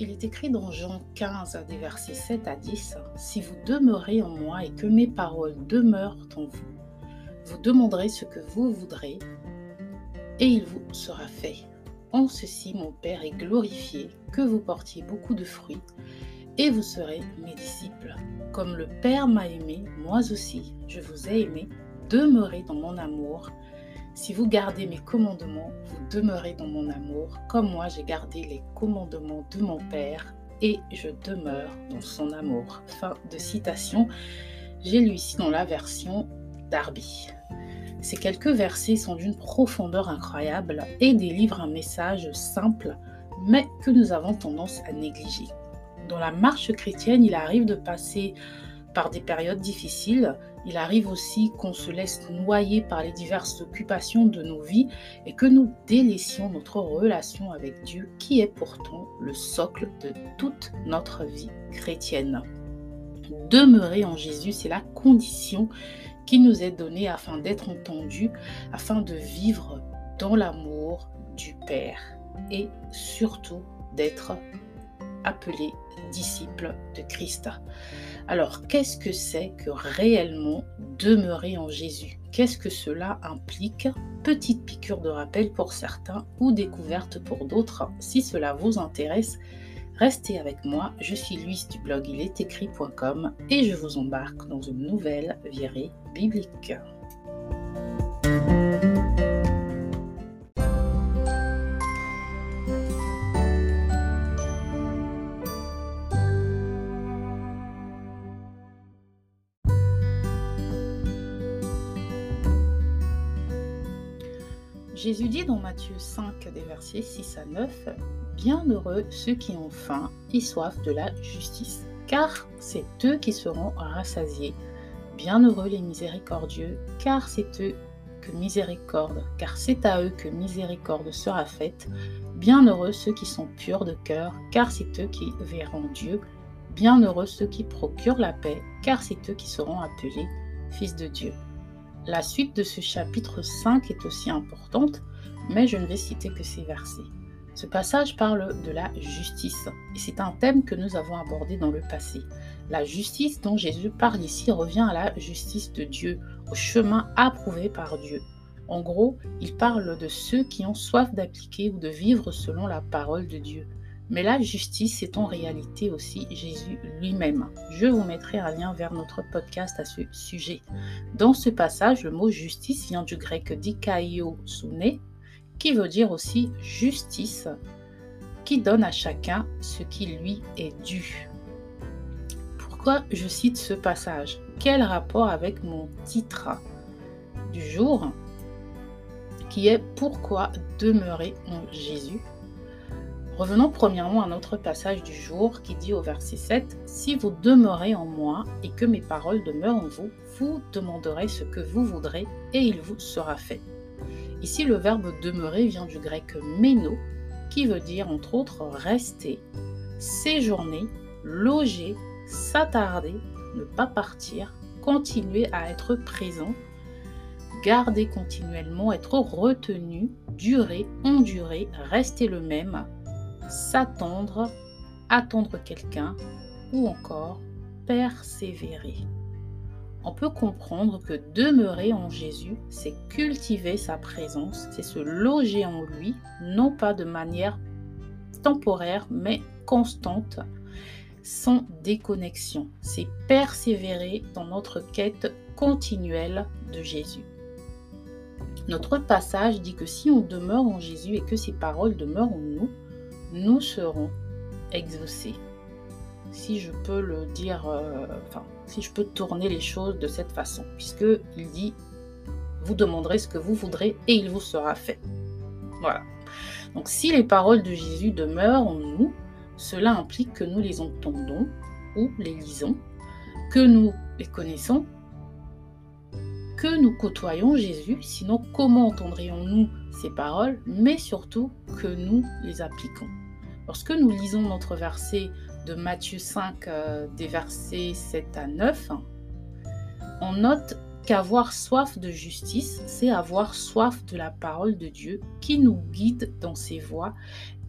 Il est écrit dans Jean 15, des versets 7 à 10, Si vous demeurez en moi et que mes paroles demeurent en vous, vous demanderez ce que vous voudrez, et il vous sera fait. En ceci, mon Père est glorifié, que vous portiez beaucoup de fruits, et vous serez mes disciples. Comme le Père m'a aimé, moi aussi, je vous ai aimé, demeurez dans mon amour. Si vous gardez mes commandements, vous demeurez dans mon amour, comme moi j'ai gardé les commandements de mon Père et je demeure dans son amour. Fin de citation. J'ai lu ici dans la version Darby. Ces quelques versets sont d'une profondeur incroyable et délivrent un message simple, mais que nous avons tendance à négliger. Dans la marche chrétienne, il arrive de passer par des périodes difficiles. Il arrive aussi qu'on se laisse noyer par les diverses occupations de nos vies et que nous délaissions notre relation avec Dieu qui est pourtant le socle de toute notre vie chrétienne. Demeurer en Jésus, c'est la condition qui nous est donnée afin d'être entendus, afin de vivre dans l'amour du Père et surtout d'être appelés disciples de Christ. Alors, qu'est-ce que c'est que réellement demeurer en Jésus? Qu'est-ce que cela implique? Petite piqûre de rappel pour certains ou découverte pour d'autres. Si cela vous intéresse, restez avec moi. Je suis Louise du blog il est écrit.com et je vous embarque dans une nouvelle virée biblique. Jésus dit dans Matthieu 5, des versets 6 à 9, Bienheureux ceux qui ont faim et soif de la justice, car c'est eux qui seront rassasiés. Bienheureux les miséricordieux, car c'est eux que miséricorde, car c'est à eux que miséricorde sera faite. Bienheureux ceux qui sont purs de cœur, car c'est eux qui verront Dieu. Bienheureux ceux qui procurent la paix, car c'est eux qui seront appelés fils de Dieu. La suite de ce chapitre 5 est aussi importante, mais je ne vais citer que ces versets. Ce passage parle de la justice, et c'est un thème que nous avons abordé dans le passé. La justice dont Jésus parle ici revient à la justice de Dieu, au chemin approuvé par Dieu. En gros, il parle de ceux qui ont soif d'appliquer ou de vivre selon la parole de Dieu. Mais la justice, c'est en réalité aussi Jésus lui-même. Je vous mettrai un lien vers notre podcast à ce sujet. Dans ce passage, le mot justice vient du grec dikaio sune, qui veut dire aussi justice, qui donne à chacun ce qui lui est dû. Pourquoi je cite ce passage? Quel rapport avec mon titre du jour qui est Pourquoi demeurer en Jésus Revenons premièrement à notre passage du jour qui dit au verset 7, Si vous demeurez en moi et que mes paroles demeurent en vous, vous demanderez ce que vous voudrez et il vous sera fait. Ici, le verbe demeurer vient du grec meno, qui veut dire entre autres rester, séjourner, loger, s'attarder, ne pas partir, continuer à être présent, garder continuellement, être retenu, durer, endurer, rester le même, s'attendre, attendre quelqu'un ou encore persévérer. On peut comprendre que demeurer en Jésus, c'est cultiver sa présence, c'est se loger en lui, non pas de manière temporaire, mais constante, sans déconnexion. C'est persévérer dans notre quête continuelle de Jésus. Notre passage dit que si on demeure en Jésus et que ses paroles demeurent en nous, nous serons exaucés. Si je peux le dire, euh, enfin, si je peux tourner les choses de cette façon, puisque il dit, vous demanderez ce que vous voudrez et il vous sera fait. Voilà. Donc si les paroles de Jésus demeurent en nous, cela implique que nous les entendons ou les lisons, que nous les connaissons, que nous côtoyons Jésus, sinon comment entendrions-nous ces paroles, mais surtout que nous les appliquons. Lorsque nous lisons notre verset de Matthieu 5, euh, des versets 7 à 9, on note qu'avoir soif de justice, c'est avoir soif de la parole de Dieu qui nous guide dans ses voies.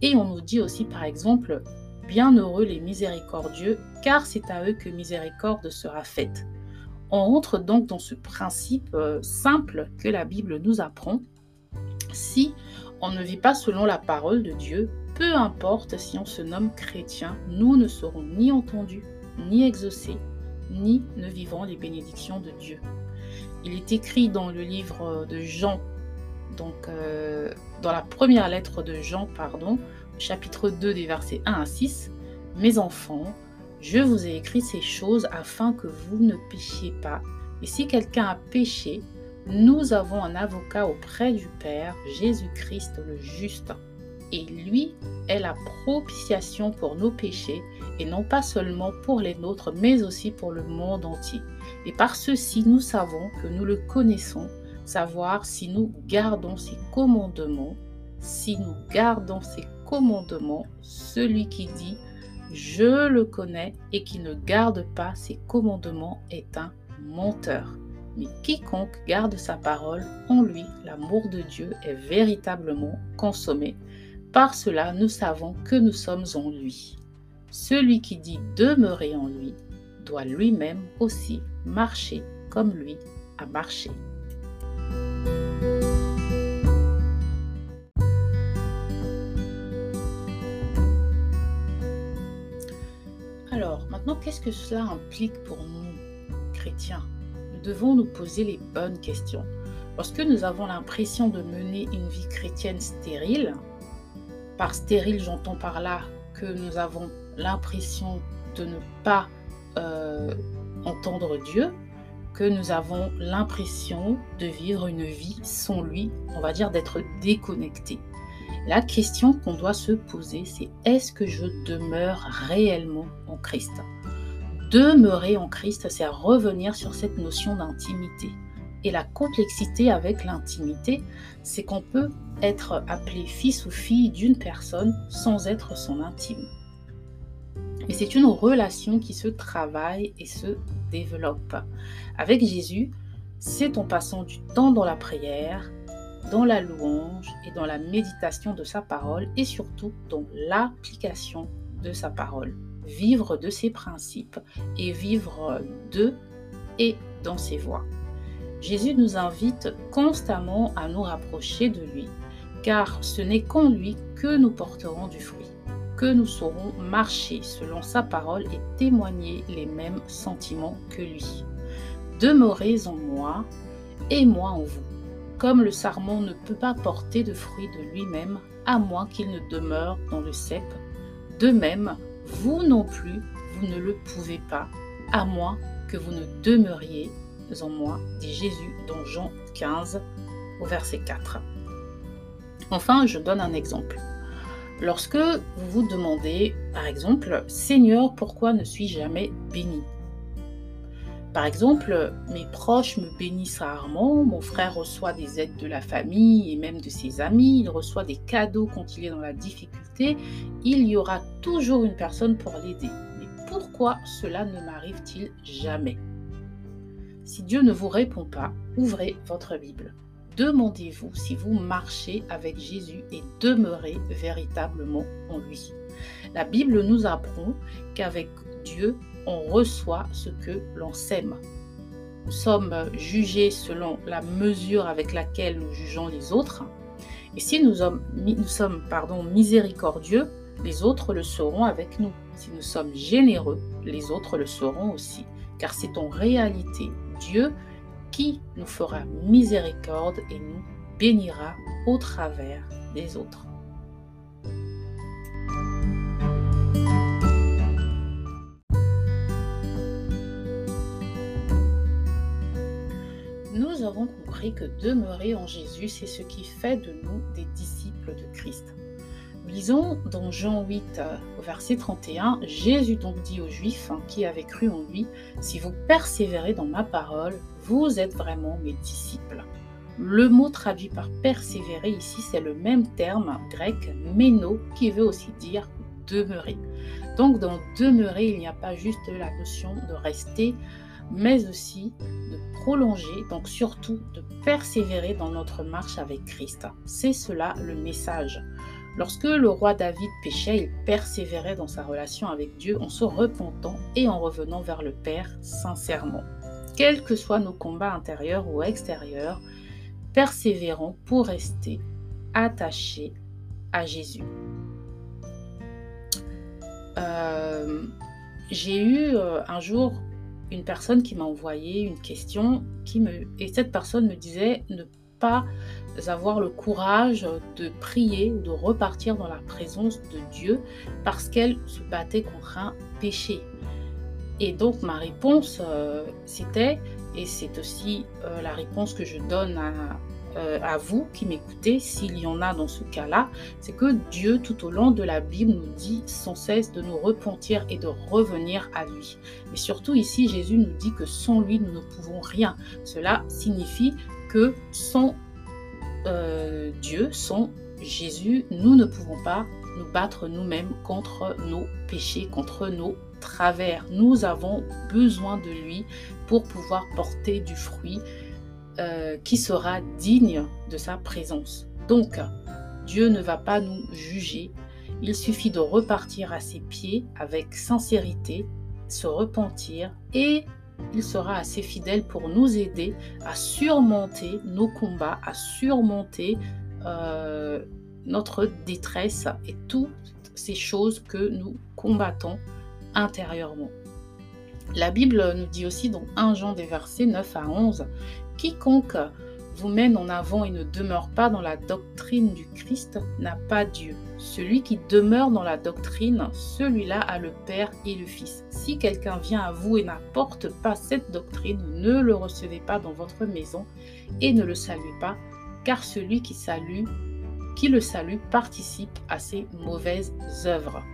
Et on nous dit aussi, par exemple, Bienheureux les miséricordieux, car c'est à eux que miséricorde sera faite. On entre donc dans ce principe euh, simple que la Bible nous apprend. Si on ne vit pas selon la parole de Dieu, peu importe si on se nomme chrétien, nous ne serons ni entendus, ni exaucés, ni ne vivrons les bénédictions de Dieu. Il est écrit dans le livre de Jean, donc euh, dans la première lettre de Jean, pardon, chapitre 2 des versets 1 à 6, Mes enfants, je vous ai écrit ces choses afin que vous ne péchiez pas. Et si quelqu'un a péché, nous avons un avocat auprès du Père, Jésus-Christ le juste. Et lui est la propitiation pour nos péchés, et non pas seulement pour les nôtres, mais aussi pour le monde entier. Et par ceci, nous savons que nous le connaissons, savoir si nous gardons ses commandements. Si nous gardons ses commandements, celui qui dit je le connais et qui ne garde pas ses commandements est un menteur. Mais quiconque garde sa parole, en lui, l'amour de Dieu est véritablement consommé. Par cela, nous savons que nous sommes en lui. Celui qui dit demeurer en lui doit lui-même aussi marcher comme lui a marché. Qu'est-ce que cela implique pour nous, chrétiens? Nous devons nous poser les bonnes questions. Lorsque nous avons l'impression de mener une vie chrétienne stérile, par stérile, j'entends par là que nous avons l'impression de ne pas euh, entendre Dieu, que nous avons l'impression de vivre une vie sans lui, on va dire d'être déconnecté. La question qu'on doit se poser, c'est est-ce que je demeure réellement en Christ? Demeurer en Christ, c'est revenir sur cette notion d'intimité. Et la complexité avec l'intimité, c'est qu'on peut être appelé fils ou fille d'une personne sans être son intime. Mais c'est une relation qui se travaille et se développe. Avec Jésus, c'est en passant du temps dans la prière, dans la louange et dans la méditation de sa parole et surtout dans l'application de sa parole. Vivre de ses principes et vivre de et dans ses voies. Jésus nous invite constamment à nous rapprocher de lui, car ce n'est qu'en lui que nous porterons du fruit, que nous saurons marcher selon sa parole et témoigner les mêmes sentiments que lui. Demeurez en moi et moi en vous comme le sarment ne peut pas porter de fruits de lui-même, à moins qu'il ne demeure dans le cep, de même, vous non plus, vous ne le pouvez pas, à moins que vous ne demeuriez en moi, dit Jésus dans Jean 15 au verset 4. Enfin, je donne un exemple. Lorsque vous vous demandez, par exemple, Seigneur, pourquoi ne suis-je jamais béni? Par exemple, mes proches me bénissent rarement, mon frère reçoit des aides de la famille et même de ses amis, il reçoit des cadeaux quand il est dans la difficulté, il y aura toujours une personne pour l'aider. Mais pourquoi cela ne m'arrive-t-il jamais? Si Dieu ne vous répond pas, ouvrez votre Bible. Demandez-vous si vous marchez avec Jésus et demeurez véritablement en lui. La Bible nous apprend qu'avec Dieu, reçoit ce que l'on sème. Nous sommes jugés selon la mesure avec laquelle nous jugeons les autres. Et si nous sommes, nous miséricordieux, les autres le seront avec nous. Si nous sommes généreux, les autres le seront aussi. Car c'est en réalité Dieu qui nous fera miséricorde et nous bénira au travers des autres. Nous avons compris que demeurer en Jésus, c'est ce qui fait de nous des disciples de Christ. Lisons dans Jean 8 euh, au verset 31, Jésus donc dit aux Juifs hein, qui avaient cru en lui, Si vous persévérez dans ma parole, vous êtes vraiment mes disciples. Le mot traduit par persévérer ici, c'est le même terme grec méno qui veut aussi dire demeurer. Donc dans demeurer, il n'y a pas juste la notion de rester, mais aussi de prolonger, donc surtout de persévérer dans notre marche avec Christ. C'est cela le message. Lorsque le roi David péchait, il persévérait dans sa relation avec Dieu en se repentant et en revenant vers le Père sincèrement. Quels que soient nos combats intérieurs ou extérieurs, persévérons pour rester attachés à Jésus. Euh, j'ai eu euh, un jour une personne qui m'a envoyé une question qui me et cette personne me disait ne pas avoir le courage de prier ou de repartir dans la présence de Dieu parce qu'elle se battait contre un péché. Et donc ma réponse euh, c'était, et c'est aussi euh, la réponse que je donne à, euh, à vous qui m'écoutez, s'il y en a dans ce cas-là, c'est que Dieu tout au long de la Bible nous dit sans cesse de nous repentir et de revenir à lui. Mais surtout ici, Jésus nous dit que sans lui, nous ne pouvons rien. Cela signifie que sans euh, Dieu, sans Jésus, nous ne pouvons pas nous battre nous-mêmes contre nos péchés, contre nos travers. Nous avons besoin de lui pour pouvoir porter du fruit euh, qui sera digne de sa présence. Donc, Dieu ne va pas nous juger. Il suffit de repartir à ses pieds avec sincérité, se repentir et il sera assez fidèle pour nous aider à surmonter nos combats, à surmonter euh, notre détresse et toutes ces choses que nous combattons intérieurement. La Bible nous dit aussi dans 1 Jean des versets 9 à 11, Quiconque vous mène en avant et ne demeure pas dans la doctrine du Christ n'a pas Dieu. Celui qui demeure dans la doctrine, celui-là a le Père et le Fils. Si quelqu'un vient à vous et n'apporte pas cette doctrine, ne le recevez pas dans votre maison et ne le saluez pas, car celui qui salue, qui le salue, participe à ses mauvaises œuvres.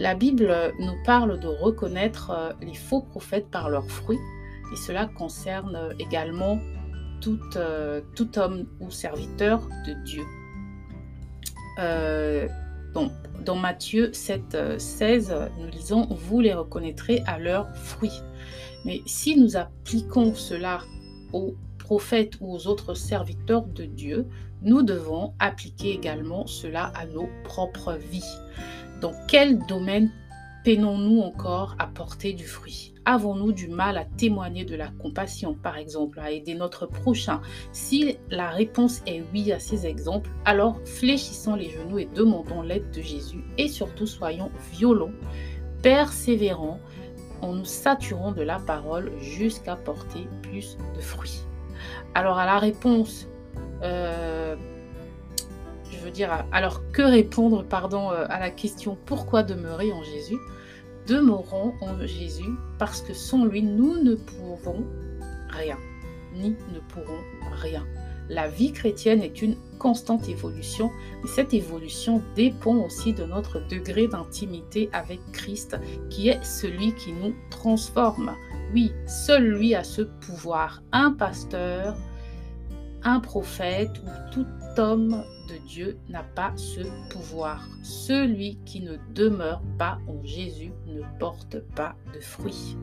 La Bible nous parle de reconnaître euh, les faux prophètes par leurs fruits, et cela concerne également tout, euh, tout homme ou serviteur de Dieu. Euh, donc, dans Matthieu 7, 16, euh, nous lisons Vous les reconnaîtrez à leurs fruits. Mais si nous appliquons cela aux prophètes ou aux autres serviteurs de Dieu, nous devons appliquer également cela à nos propres vies. Dans quel domaine peinons-nous encore à porter du fruit? Avons-nous du mal à témoigner de la compassion, par exemple, à aider notre prochain? Si la réponse est oui à ces exemples, alors fléchissons les genoux et demandons l'aide de Jésus et surtout soyons violents, persévérants en nous saturant de la parole jusqu'à porter plus de fruits. Alors à la réponse, euh, je veux dire, alors que répondre pardon, euh, à la question pourquoi demeurer en Jésus? Demeurons en Jésus parce que sans lui, nous ne pouvons rien, ni ne pourrons rien. La vie chrétienne est une constante évolution, mais cette évolution dépend aussi de notre degré d'intimité avec Christ, qui est celui qui nous transforme. Oui, seul lui a ce pouvoir. Un pasteur, un prophète ou tout homme de Dieu n'a pas ce pouvoir. Celui qui ne demeure pas en Jésus ne porte pas de fruits.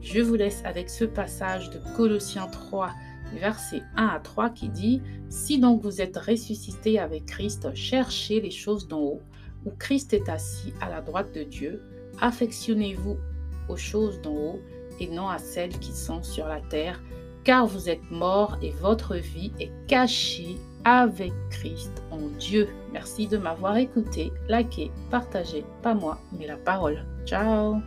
Je vous laisse avec ce passage de Colossiens 3, versets 1 à 3 qui dit Si donc vous êtes ressuscité avec Christ, cherchez les choses d'en haut, où Christ est assis à la droite de Dieu. Affectionnez-vous aux choses d'en haut et non à celles qui sont sur la terre, car vous êtes morts et votre vie est cachée avec Christ en Dieu. Merci de m'avoir écouté, liké, partagé, pas moi, mais la parole. Ciao